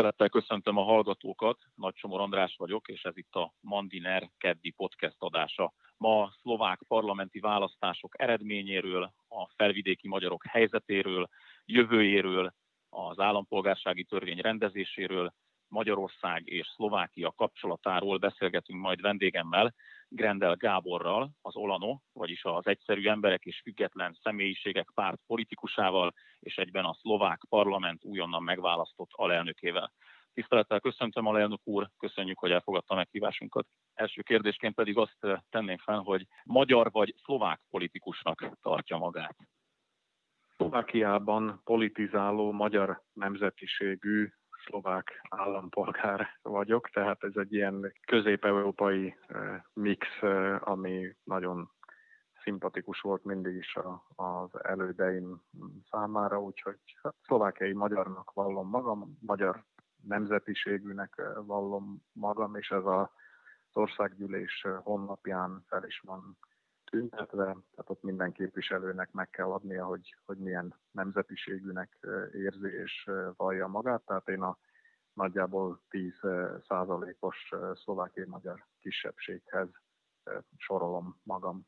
Tisztelettel köszöntöm a hallgatókat, Nagy Csomor András vagyok, és ez itt a Mandiner keddi podcast adása. Ma a szlovák parlamenti választások eredményéről, a felvidéki magyarok helyzetéről, jövőjéről, az állampolgársági törvény rendezéséről, Magyarország és Szlovákia kapcsolatáról beszélgetünk majd vendégemmel, Grendel Gáborral, az Olano, vagyis az egyszerű emberek és független személyiségek párt politikusával, és egyben a szlovák parlament újonnan megválasztott alelnökével. Tisztelettel köszöntöm, alelnök úr, köszönjük, hogy elfogadta meghívásunkat. Első kérdésként pedig azt tenném fel, hogy magyar vagy szlovák politikusnak tartja magát. Szlovákiában politizáló magyar nemzetiségű szlovák állampolgár vagyok, tehát ez egy ilyen közép-európai mix, ami nagyon szimpatikus volt mindig is az elődeim számára, úgyhogy hát szlovákiai magyarnak vallom magam, magyar nemzetiségűnek vallom magam, és ez az országgyűlés honlapján fel is van tüntetve, tehát ott minden képviselőnek meg kell adnia, hogy, hogy milyen nemzetiségűnek érzi és vallja magát. Tehát én a nagyjából 10 százalékos szlovákiai magyar kisebbséghez sorolom magam.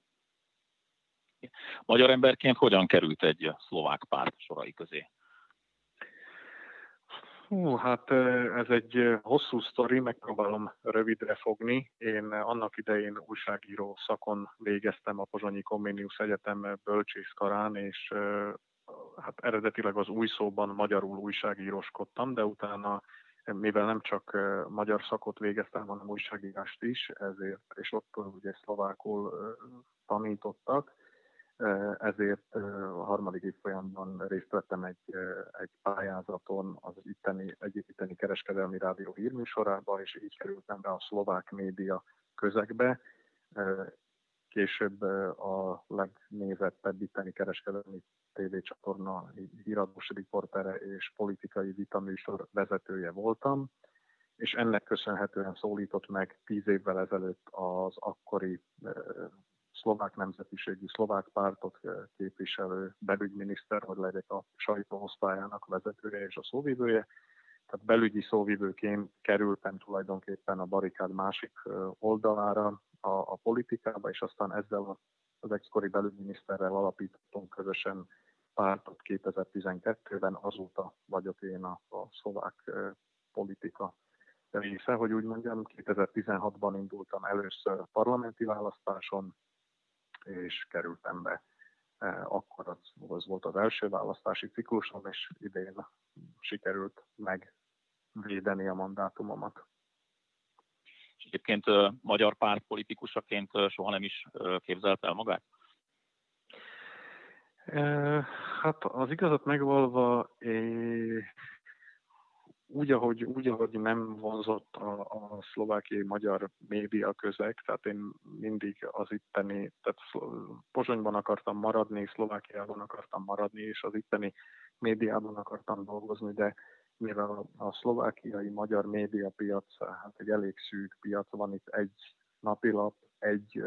Magyar emberként hogyan került egy szlovák párt sorai közé? Hú, hát ez egy hosszú sztori, megpróbálom rövidre fogni. Én annak idején újságíró szakon végeztem a Pozsonyi Comenius Egyetem bölcsészkarán, és hát eredetileg az új szóban magyarul újságíróskodtam, de utána mivel nem csak magyar szakot végeztem, hanem újságírást is, ezért, és ott ugye szlovákul tanítottak, ezért a harmadik évfolyamban részt vettem egy, egy pályázaton az itteni, egy itteni kereskedelmi rádió hírműsorába, és így kerültem be a szlovák média közegbe. Később a legnézettebb itteni kereskedelmi tévécsatorna híradós riportere és politikai vitaműsor vezetője voltam, és ennek köszönhetően szólított meg tíz évvel ezelőtt az akkori szlovák nemzetiségű szlovák pártot képviselő belügyminiszter, hogy legyek a sajtóosztályának vezetője és a szóvivője. Tehát belügyi szóvivőként kerültem tulajdonképpen a barikád másik oldalára a, a politikába, és aztán ezzel az egykori belügyminiszterrel alapítottunk közösen pártot 2012-ben, azóta vagyok én a, a szlovák politika része, hogy úgy mondjam. 2016-ban indultam először parlamenti választáson, és kerültem be. Akkor az, volt az első választási ciklusom, és idén sikerült megvédeni a mandátumomat. És egyébként magyar párt politikusaként soha nem is képzelt el magát? Hát az igazat megvalva, úgy, ahogy, úgy, ahogy nem vonzott a, a szlovákiai magyar média közeg, tehát én mindig az itteni, tehát Pozsonyban akartam maradni, Szlovákiában akartam maradni, és az itteni médiában akartam dolgozni, de mivel a, a szlovákiai magyar médiapiac, hát egy elég szűk piac, van itt egy napilap, egy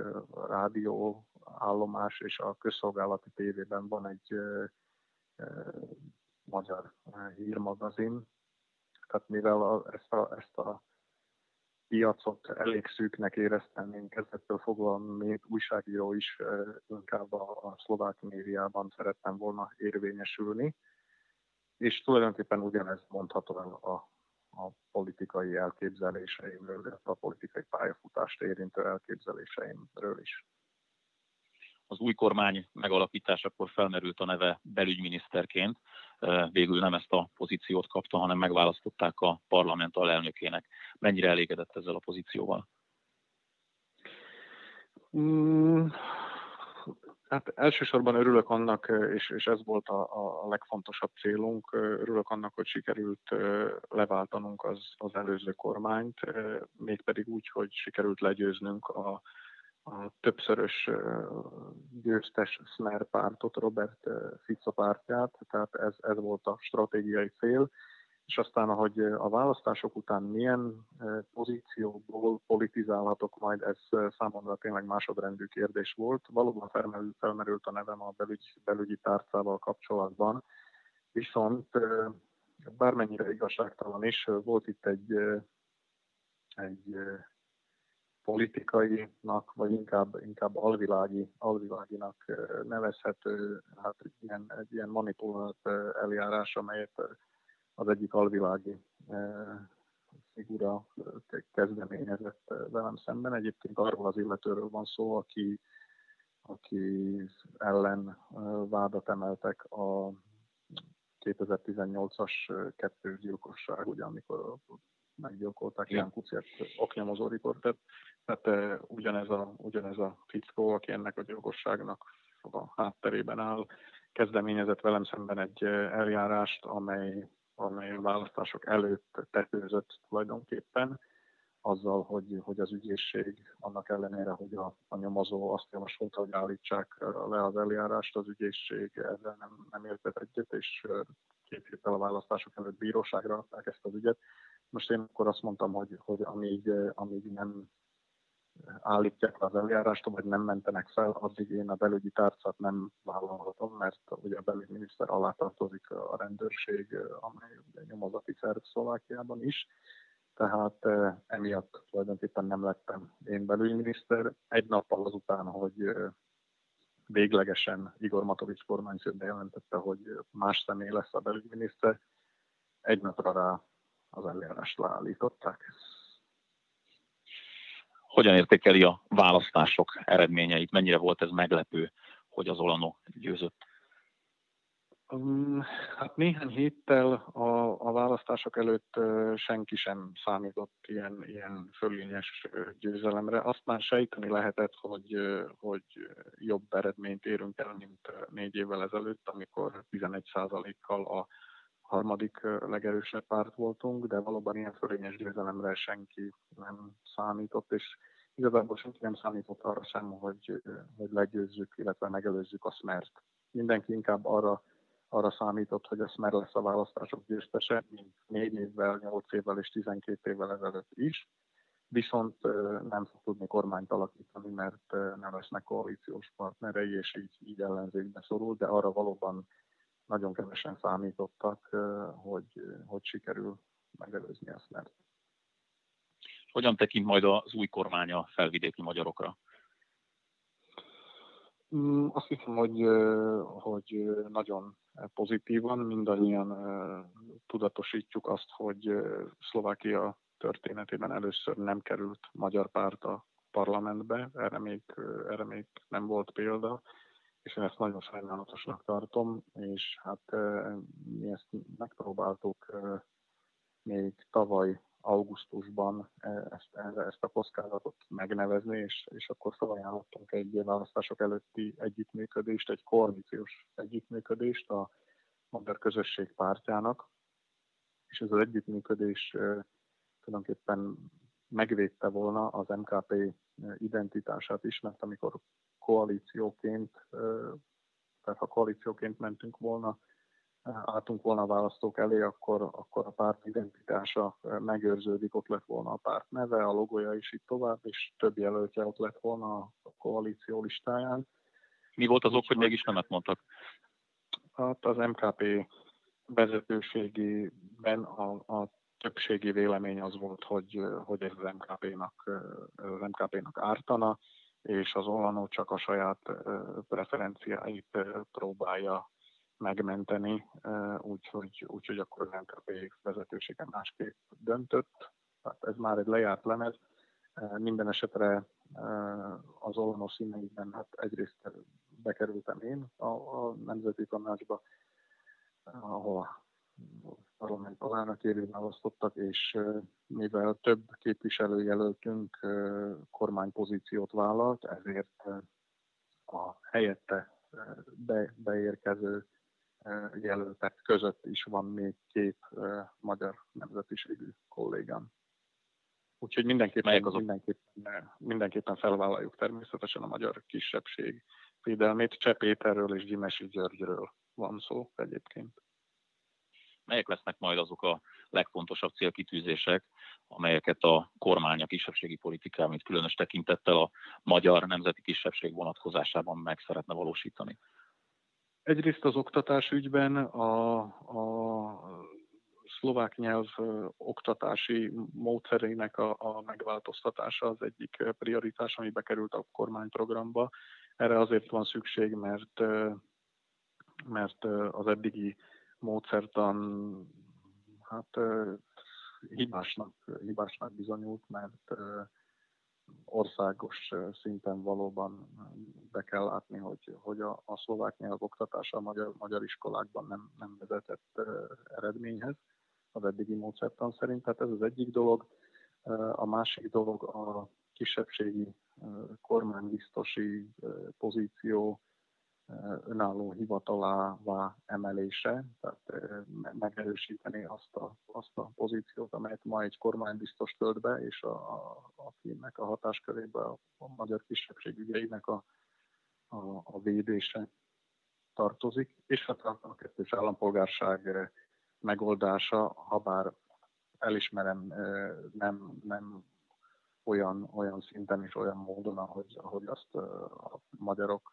rádió állomás, és a közszolgálati tévében van egy magyar hírmagazin. Tehát mivel a, ezt, a, ezt a piacot elég szűknek éreztem, én kezdettől fogva, mint újságíró is inkább a, a szlovák médiában szerettem volna érvényesülni, és tulajdonképpen ugyanez mondható el a, a politikai elképzeléseimről, illetve a politikai pályafutást érintő elképzeléseimről is. Az új kormány megalapításakor felmerült a neve belügyminiszterként, végül nem ezt a pozíciót kapta, hanem megválasztották a parlament alelnökének. Mennyire elégedett ezzel a pozícióval? Mm, Hát elsősorban örülök annak, és, és ez volt a, a legfontosabb célunk, örülök annak, hogy sikerült leváltanunk az, az előző kormányt, mégpedig úgy, hogy sikerült legyőznünk a, a többszörös győztes Smer pártot, Robert Fico pártját, tehát ez, ez volt a stratégiai cél. És aztán, ahogy a választások után milyen pozícióból politizálhatok majd, ez számomra tényleg másodrendű kérdés volt. Valóban felmerült, felmerült a nevem a belügy, belügyi tárcával kapcsolatban, viszont bármennyire igazságtalan is, volt itt egy, egy politikainak, vagy inkább, inkább alvilági, alviláginak nevezhető hát ilyen, egy ilyen manipulált eljárás, amelyet az egyik alvilági figura kezdeményezett velem szemben. Egyébként arról az illetőről van szó, aki, aki ellen vádat emeltek a 2018-as kettős gyilkosság, ugye, amikor meggyilkolták Jan Kuciát, oknyomozó riportert. Tehát ugyanez a, ugyanez a fickó, aki ennek a gyilkosságnak a hátterében áll, kezdeményezett velem szemben egy eljárást, amely, amely a választások előtt tetőzött tulajdonképpen, azzal, hogy, hogy az ügyészség annak ellenére, hogy a, a nyomozó azt javasolta, hogy állítsák le az eljárást, az ügyészség ezzel nem, nem értett egyet, és két héttel a választások előtt bíróságra adták ezt az ügyet. Most én akkor azt mondtam, hogy, hogy amíg, amíg nem állítják az eljárást, vagy nem mentenek fel, addig én a belügyi tárcát nem vállalhatom, mert ugye a belügyminiszter alá tartozik a rendőrség, amely ugye nyomozati szerv Szlovákiában is, tehát emiatt tulajdonképpen nem lettem én belügyminiszter. Egy nappal azután, hogy véglegesen Igor Matovics kormányfő bejelentette, hogy más személy lesz a belügyminiszter, egy napra rá az eljárást leállították. Hogyan értékeli a választások eredményeit? Mennyire volt ez meglepő, hogy az Olano győzött? Um, hát néhány héttel a, a választások előtt senki sem számított ilyen, ilyen fölényes győzelemre. Azt már sejteni lehetett, hogy, hogy jobb eredményt érünk el, mint négy évvel ezelőtt, amikor 11%-kal a harmadik legerősebb párt voltunk, de valóban ilyen fölényes győzelemre senki nem számított, és igazából senki nem számított arra sem, hogy, hogy legyőzzük, illetve megelőzzük a smert. Mindenki inkább arra, arra számított, hogy a smer lesz a választások győztese, mint négy évvel, nyolc évvel és 12 évvel ezelőtt is, viszont nem fog tudni kormányt alakítani, mert nem lesznek koalíciós partnerei, és így, így ellenzékbe szorul, de arra valóban nagyon kevesen számítottak, hogy, hogy sikerül megelőzni ezt, mert hogyan tekint majd az új kormány a felvidéki magyarokra? Mm, azt hiszem, hogy, hogy nagyon pozitívan. Mindannyian tudatosítjuk azt, hogy Szlovákia történetében először nem került magyar párt a parlamentbe, erre még, erre még nem volt példa, és én ezt nagyon sajnálatosnak tartom, és hát mi ezt megpróbáltuk még tavaly augusztusban ezt, ezt a kockázatot megnevezni, és, és akkor felajánlottunk egy választások előtti együttműködést, egy koalíciós együttműködést a Magyar Közösség pártjának, és ez az együttműködés tulajdonképpen megvédte volna az MKP identitását is, mert amikor koalícióként, tehát ha koalícióként mentünk volna, álltunk volna a választók elé, akkor, akkor a párt identitása megőrződik, ott lett volna a párt neve, a logója is itt tovább, és több jelöltje ott lett volna a koalíció listáján. Mi volt az ok, hogy mégis nemet mondtak? Hát az MKP vezetőségében a, a többségi vélemény az volt, hogy, hogy ez az MKP-nak, MKP-nak ártana, és az Olano csak a saját preferenciáit próbálja megmenteni, úgyhogy, úgyhogy akkor az MKP vezetősége másképp döntött. Hát ez már egy lejárt lemez. Minden esetre az Olano színeiben hát egyrészt bekerültem én a, a Nemzeti Tanácsba, ahol parlament alelnökévé választottak, és mivel több képviselőjelöltünk kormánypozíciót vállalt, ezért a helyette be, beérkező jelöltek között is van még két magyar nemzetiségű kollégám. Úgyhogy mindenképpen, azok? mindenképpen, mindenképpen felvállaljuk természetesen a magyar kisebbség védelmét. Cseh Péterről és Gyimesi Györgyről van szó egyébként melyek lesznek majd azok a legfontosabb célkitűzések, amelyeket a kormány a kisebbségi politikában, mint különös tekintettel a magyar nemzeti kisebbség vonatkozásában meg szeretne valósítani? Egyrészt az oktatás ügyben a, a szlovák nyelv oktatási módszerének a, a megváltoztatása az egyik prioritás, ami bekerült a kormányprogramba. Erre azért van szükség, mert, mert az eddigi módszertan hát hibásnak, hibásnak bizonyult, mert országos szinten valóban be kell látni, hogy, hogy a, a szlovák nyelv oktatása a magyar, magyar iskolákban nem, nem vezetett eredményhez az eddigi módszertan szerint. Tehát ez az egyik dolog. A másik dolog a kisebbségi kormánybiztosi pozíció önálló hivatalává emelése, tehát megerősíteni azt a, azt a pozíciót, amelyet ma egy kormánybiztos tölt be, és a, a, akinek a hatáskörébe a, a magyar kisebbség ügyeinek a, a, a védése tartozik, és hát a, a kettős állampolgárság megoldása, ha bár elismerem, nem, nem olyan, olyan szinten és olyan módon, ahogy, ahogy azt a magyarok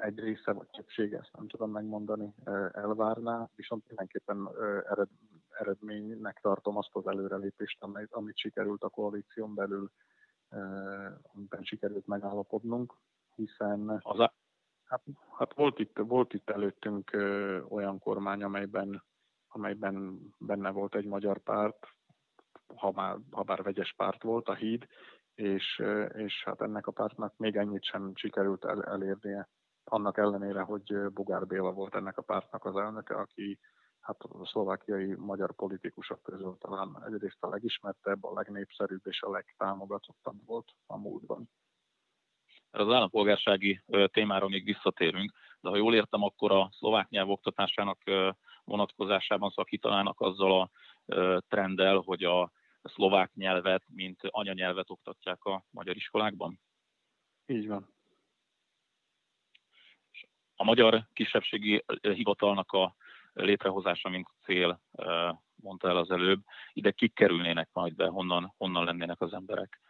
egy része vagy többsége, ezt nem tudom megmondani, elvárná, viszont mindenképpen ered, eredménynek tartom azt az előrelépést, amit, amit sikerült a koalíción belül, amiben sikerült megállapodnunk, hiszen az a, hát, hát volt, itt, volt itt előttünk olyan kormány, amelyben, amelyben benne volt egy magyar párt, ha, már, ha bár vegyes párt volt a híd, és, és hát ennek a pártnak még ennyit sem sikerült el, elérnie annak ellenére, hogy Bogár Béla volt ennek a pártnak az elnöke, aki hát a szlovákiai magyar politikusok közül talán egyrészt a legismertebb, a legnépszerűbb és a legtámogatottabb volt a múltban. Az állampolgársági témára még visszatérünk, de ha jól értem, akkor a szlovák nyelv oktatásának vonatkozásában szakítanának azzal a trenddel, hogy a szlovák nyelvet, mint anyanyelvet oktatják a magyar iskolákban? Így van a magyar kisebbségi hivatalnak a létrehozása, mint cél, mondta el az előbb, ide kik kerülnének majd be, honnan, honnan lennének az emberek?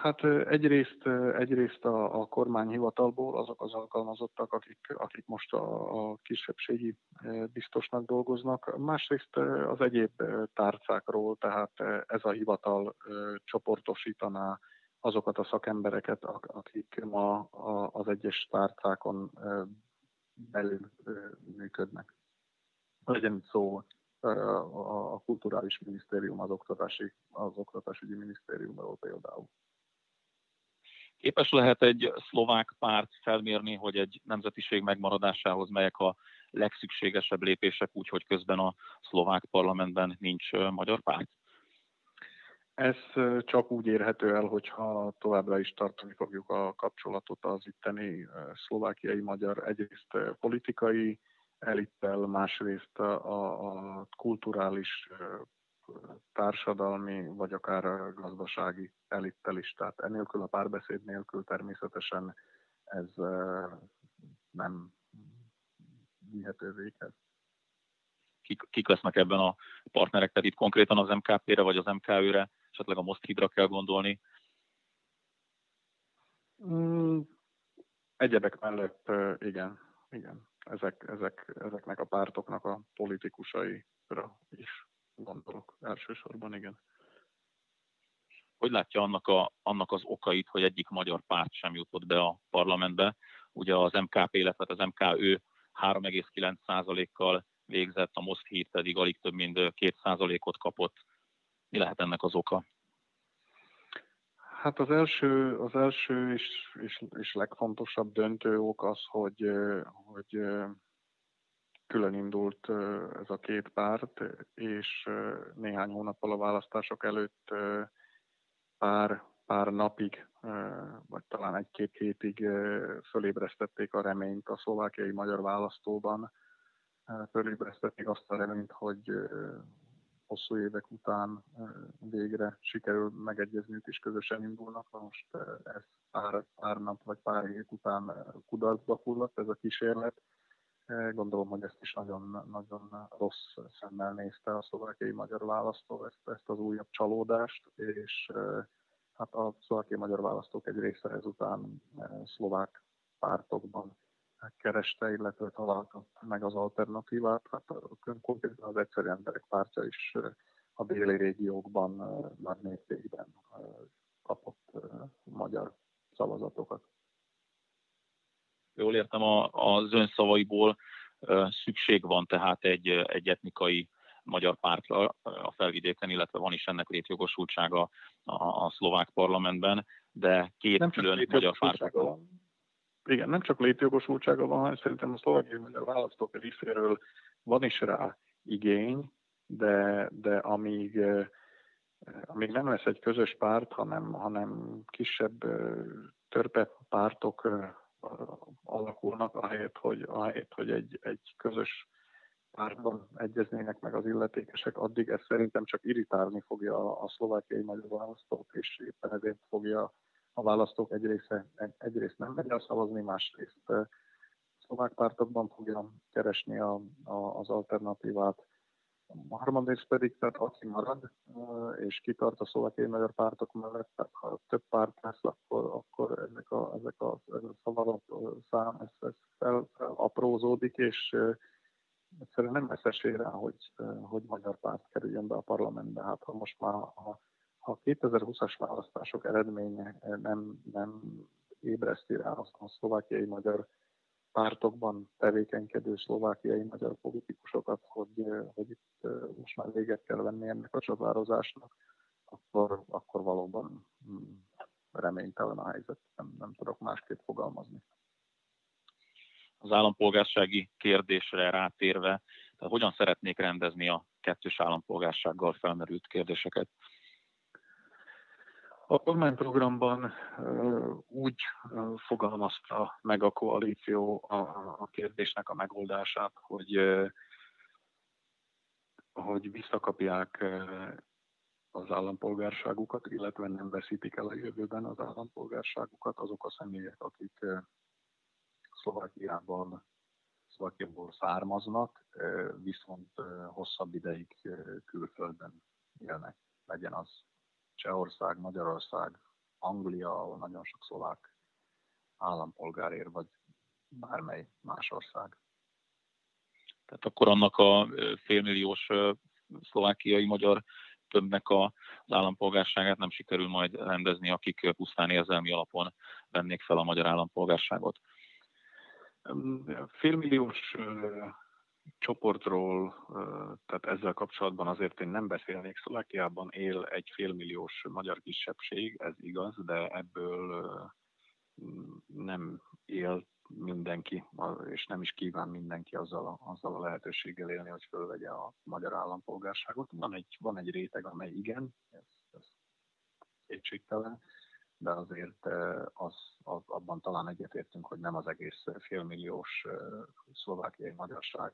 Hát egyrészt, egyrészt a, a kormányhivatalból azok az alkalmazottak, akik, akik most a, a kisebbségi biztosnak dolgoznak, másrészt az egyéb tárcákról, tehát ez a hivatal csoportosítaná azokat a szakembereket, akik ma az egyes tárcákon belül működnek. Legyen szó a kulturális minisztérium, az oktatási, az oktatásügyi minisztériumról például. Képes lehet egy szlovák párt felmérni, hogy egy nemzetiség megmaradásához melyek a legszükségesebb lépések, úgyhogy közben a szlovák parlamentben nincs magyar párt? Ez csak úgy érhető el, hogyha továbbra is tartani fogjuk a kapcsolatot az itteni szlovákiai magyar egyrészt politikai elittel, másrészt a, kulturális, társadalmi, vagy akár gazdasági elittel is. Tehát enélkül a párbeszéd nélkül természetesen ez nem vihető véghez. Kik, kik lesznek ebben a partnerek, tehát itt konkrétan az MKP-re vagy az MKÖ-re esetleg a Moszkvidra kell gondolni? Mm, egyebek mellett igen, igen. Ezek, ezek, ezeknek a pártoknak a politikusaira is gondolok elsősorban, igen. Hogy látja annak, a, annak az okait, hogy egyik magyar párt sem jutott be a parlamentbe? Ugye az MKP, illetve az MKÖ 3,9%-kal végzett, a Most híd pedig alig több mint 2%-ot kapott mi lehet ennek az oka? Hát az első, az első és, és, és legfontosabb döntő ok az, hogy, hogy külön indult ez a két párt, és néhány hónappal a választások előtt pár, pár napig, vagy talán egy-két hétig fölébresztették a reményt a szlovákiai magyar választóban, fölébresztették azt a reményt, hogy, hosszú évek után végre sikerül megegyezniük és közösen indulnak. Most ez pár, pár nap vagy pár hét után kudarcba fulladt ez a kísérlet. Gondolom, hogy ezt is nagyon, nagyon rossz szemmel nézte a szlovákiai magyar választó, ezt, ezt az újabb csalódást, és hát a szlovákiai magyar választók egy része ezután szlovák pártokban kereste, illetve találta meg az alternatívát. Hát konkrétan az egyszerű emberek pártja is a déli régiókban nagy mértékben kapott magyar szavazatokat. Jól értem a, az ön szavaiból, szükség van tehát egy, egy etnikai magyar pártra a felvidéken, illetve van is ennek létjogosultsága a, a szlovák parlamentben, de két nem külön magyar pártra. Igen, nem csak létjogosultsága van, hanem szerintem a szlovákiai magyar választók részéről van is rá igény, de, de amíg, amíg nem lesz egy közös párt, hanem, hanem kisebb törpe pártok alakulnak, ahelyett, hogy, ahelyett, hogy egy, egy közös pártban egyeznének meg az illetékesek, addig ez szerintem csak irritálni fogja a szlovákiai magyar választót, és éppen ezért fogja a választók egyrészt, egyrészt nem megy el szavazni, másrészt szlovák pártokban fogja keresni a, a, az alternatívát. A harmadrészt pedig, tehát aki marad, és kitart a szlovákiai magyar pártok mellett, tehát ha több párt lesz, akkor, akkor ezek a, ezek a, ez a szavazat szám ez, ez fel, fel aprózódik, és egyszerűen nem lesz esély rá, hogy, hogy magyar párt kerüljön be a parlamentbe. Hát ha most már ha 2020-as választások eredménye nem, nem ébreszti rá azt a szlovákiai magyar pártokban tevékenykedő szlovákiai magyar politikusokat, hogy, hogy itt most már véget kell venni ennek a csatározásnak, akkor, akkor valóban mm, reménytelen a helyzet. Nem, nem tudok másképp fogalmazni az állampolgársági kérdésre rátérve, tehát hogyan szeretnék rendezni a kettős állampolgársággal felmerült kérdéseket? A kormányprogramban úgy fogalmazta meg a koalíció a kérdésnek a megoldását, hogy, hogy visszakapják az állampolgárságukat, illetve nem veszítik el a jövőben az állampolgárságukat azok a személyek, akik Szlovákiában, Szlovákiából származnak, viszont hosszabb ideig külföldön élnek. Legyen az Csehország, Magyarország, Anglia, ahol nagyon sok szlovák állampolgár ér, vagy bármely más ország. Tehát akkor annak a félmilliós szlovákiai magyar többnek az állampolgárságát nem sikerül majd rendezni, akik pusztán érzelmi alapon vennék fel a magyar állampolgárságot félmilliós csoportról, tehát ezzel kapcsolatban azért én nem beszélnék. Szlovákiában él egy félmilliós magyar kisebbség, ez igaz, de ebből nem él mindenki, és nem is kíván mindenki azzal a, azzal a lehetőséggel élni, hogy fölvegye a magyar állampolgárságot. Van egy, van egy réteg, amely igen, ez, ez kétségtelen, de azért az, az, abban talán egyetértünk, hogy nem az egész félmilliós szlovákiai magyarság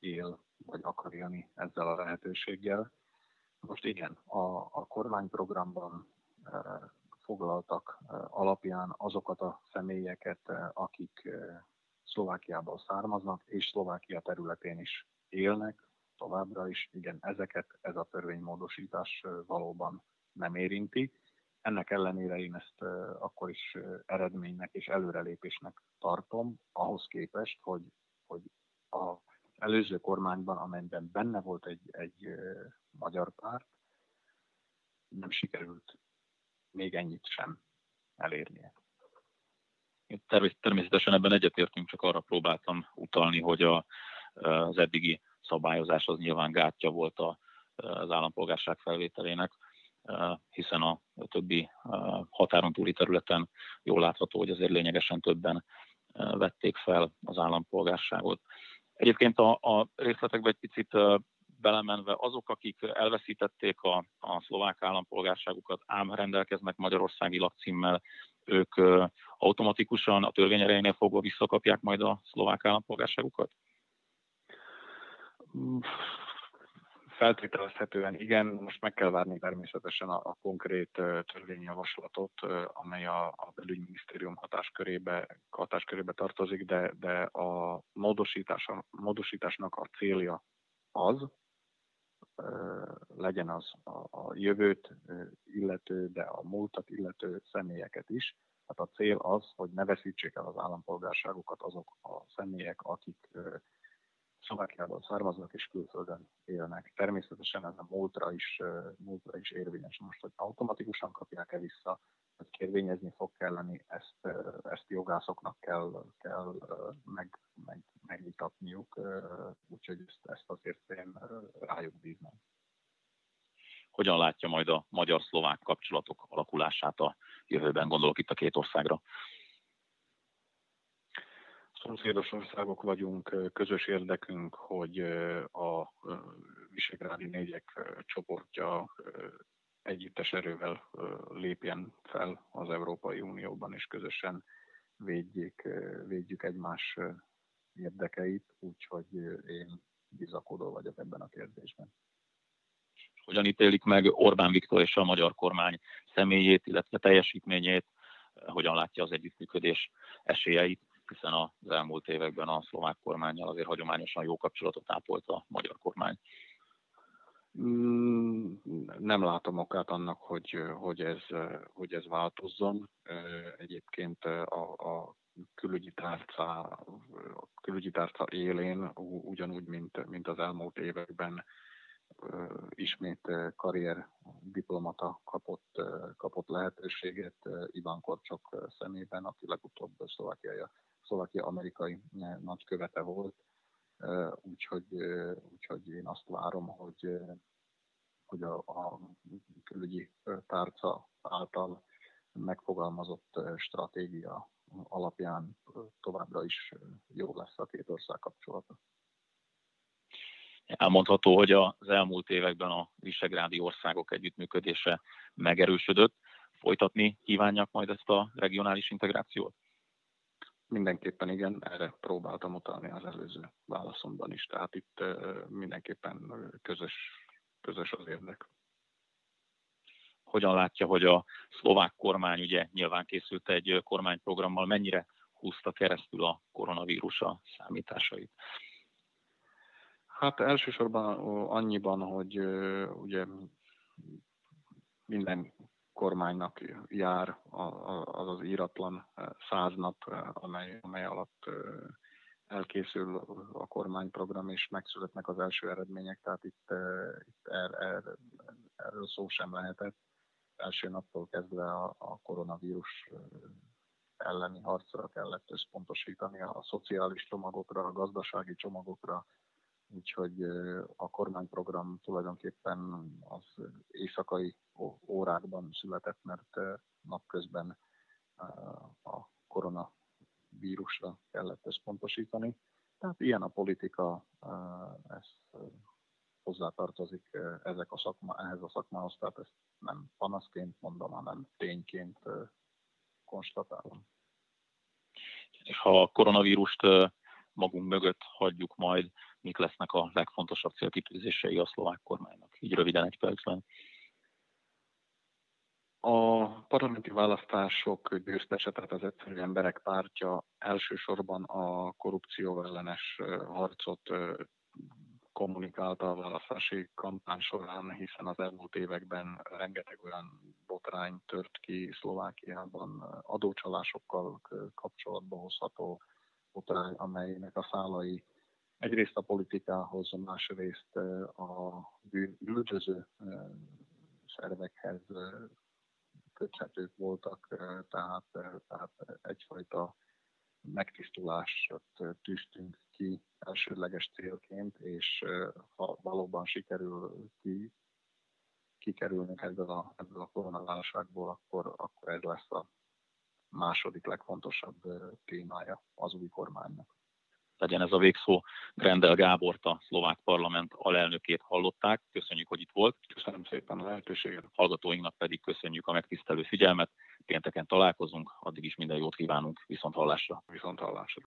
él, vagy akar élni ezzel a lehetőséggel. Most igen, a, a kormányprogramban foglaltak alapján azokat a személyeket, akik Szlovákiából származnak, és Szlovákia területén is élnek, továbbra is, igen, ezeket ez a törvénymódosítás valóban nem érinti. Ennek ellenére én ezt akkor is eredménynek és előrelépésnek tartom, ahhoz képest, hogy, hogy az előző kormányban, amelyben benne volt egy, egy magyar párt, nem sikerült még ennyit sem elérnie. Természetesen ebben egyetértünk, csak arra próbáltam utalni, hogy a, az eddigi szabályozás az nyilván gátja volt a, az állampolgárság felvételének hiszen a többi határon túli területen jól látható, hogy azért lényegesen többen vették fel az állampolgárságot. Egyébként a, a részletekbe egy picit belemenve azok, akik elveszítették a, a szlovák állampolgárságukat, ám rendelkeznek magyarországi lakcímmel, ők automatikusan a törvény erejénél fogva visszakapják majd a szlovák állampolgárságukat? Feltételezhetően igen, most meg kell várni természetesen a, a konkrét törvényjavaslatot, amely a, a belügyminisztérium hatáskörébe, hatáskörébe tartozik, de, de a módosítás, módosításnak a célja az, legyen az a, a jövőt illető, de a múltat illető személyeket is, Tehát a cél az, hogy ne veszítsék el az állampolgárságukat azok a személyek, akik Szlovákiából származnak és külföldön élnek. Természetesen ez a múltra is, múltra is érvényes. Most, hogy automatikusan kapják-e vissza, hogy kérvényezni fog kelleni, ezt, ezt jogászoknak kell, kell meg, meg, megvitatniuk, úgyhogy ezt, ezt azért én rájuk bíznám. Hogyan látja majd a magyar-szlovák kapcsolatok alakulását a jövőben, gondolok itt a két országra? Szomszédos országok vagyunk, közös érdekünk, hogy a Visegrádi négyek csoportja együttes erővel lépjen fel az Európai Unióban, és közösen védjék, védjük egymás érdekeit, úgyhogy én bizakodó vagyok ebben a kérdésben. Hogyan ítélik meg Orbán Viktor és a magyar kormány személyét, illetve teljesítményét, hogyan látja az együttműködés esélyeit? Hiszen az elmúlt években a szlovák kormányjal azért hagyományosan jó kapcsolatot ápolt a magyar kormány. Mm, nem látom okát annak, hogy, hogy, ez, hogy ez változzon. Egyébként a, a külügyi tárca, külügyi tárca élén, ugyanúgy, mint, mint az elmúlt években, ismét karrier diplomata kapott, kapott lehetőséget Iván Korcsok szemében, aki legutóbb szlovákiai Szlovákia amerikai eh, nagykövete volt, eh, úgyhogy, eh, úgyhogy én azt várom, hogy, hogy a, a külügyi tárca által megfogalmazott stratégia alapján továbbra is jó lesz a két ország kapcsolata. Elmondható, hogy az elmúlt években a visegrádi országok együttműködése megerősödött. Folytatni kívánják majd ezt a regionális integrációt? Mindenképpen igen, erre próbáltam utalni az előző válaszomban is, tehát itt mindenképpen közös, közös az érdek. Hogyan látja, hogy a szlovák kormány ugye nyilván készült egy kormányprogrammal, mennyire húzta keresztül a koronavírus a számításait? Hát elsősorban annyiban, hogy ugye minden kormánynak jár az az íratlan eh, száz nap, eh, amely, amely alatt eh, elkészül a kormányprogram, és megszületnek az első eredmények, tehát itt, itt er, er, erről szó sem lehetett. Első naptól kezdve a, a koronavírus elleni harcra kellett összpontosítani, a szociális csomagokra, a gazdasági csomagokra, úgyhogy a kormányprogram tulajdonképpen az éjszakai órákban született, mert napközben a koronavírusra kellett összpontosítani. Tehát ilyen a politika, ez hozzátartozik ezek a szakma, ehhez a szakmához, tehát ezt nem panaszként mondom, hanem tényként konstatálom. Ha a koronavírust magunk mögött hagyjuk majd, mik lesznek a legfontosabb célkitűzései a szlovák kormánynak? Így röviden egy percben. A parlamenti választások győztese, tehát az egyszerű emberek pártja elsősorban a korrupció ellenes harcot kommunikálta a választási kampány során, hiszen az elmúlt években rengeteg olyan botrány tört ki Szlovákiában adócsalásokkal kapcsolatba hozható botrány, amelynek a szálai egyrészt a politikához, másrészt a bűnöző szervekhez köthetők voltak, tehát, tehát egyfajta megtisztulást tűztünk ki elsődleges célként, és ha valóban sikerül ki, kikerülnünk ebből a, ebből a koronaválságból, akkor, akkor ez lesz a második legfontosabb témája az új kormánynak legyen ez a végszó. Grendel Gábort, a szlovák parlament alelnökét hallották. Köszönjük, hogy itt volt. Köszönöm szépen a lehetőséget. Hallgatóinknak pedig köszönjük a megtisztelő figyelmet. Pénteken találkozunk, addig is minden jót kívánunk. Viszont hallásra. Viszont hallásra.